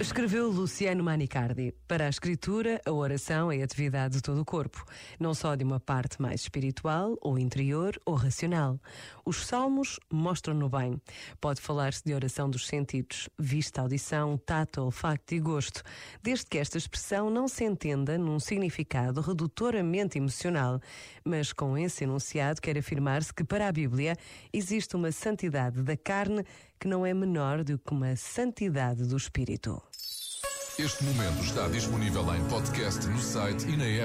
Escreveu Luciano Manicardi. Para a escritura, a oração é a atividade de todo o corpo, não só de uma parte mais espiritual, ou interior, ou racional. Os salmos mostram-no bem. Pode falar-se de oração dos sentidos, vista, audição, tato, olfacto e gosto, desde que esta expressão não se entenda num significado redutoramente emocional, mas com esse enunciado quer afirmar-se que para a Bíblia existe uma santidade da carne que não é menor do que uma santidade do espírito. Este momento está disponível em podcast no site e na app.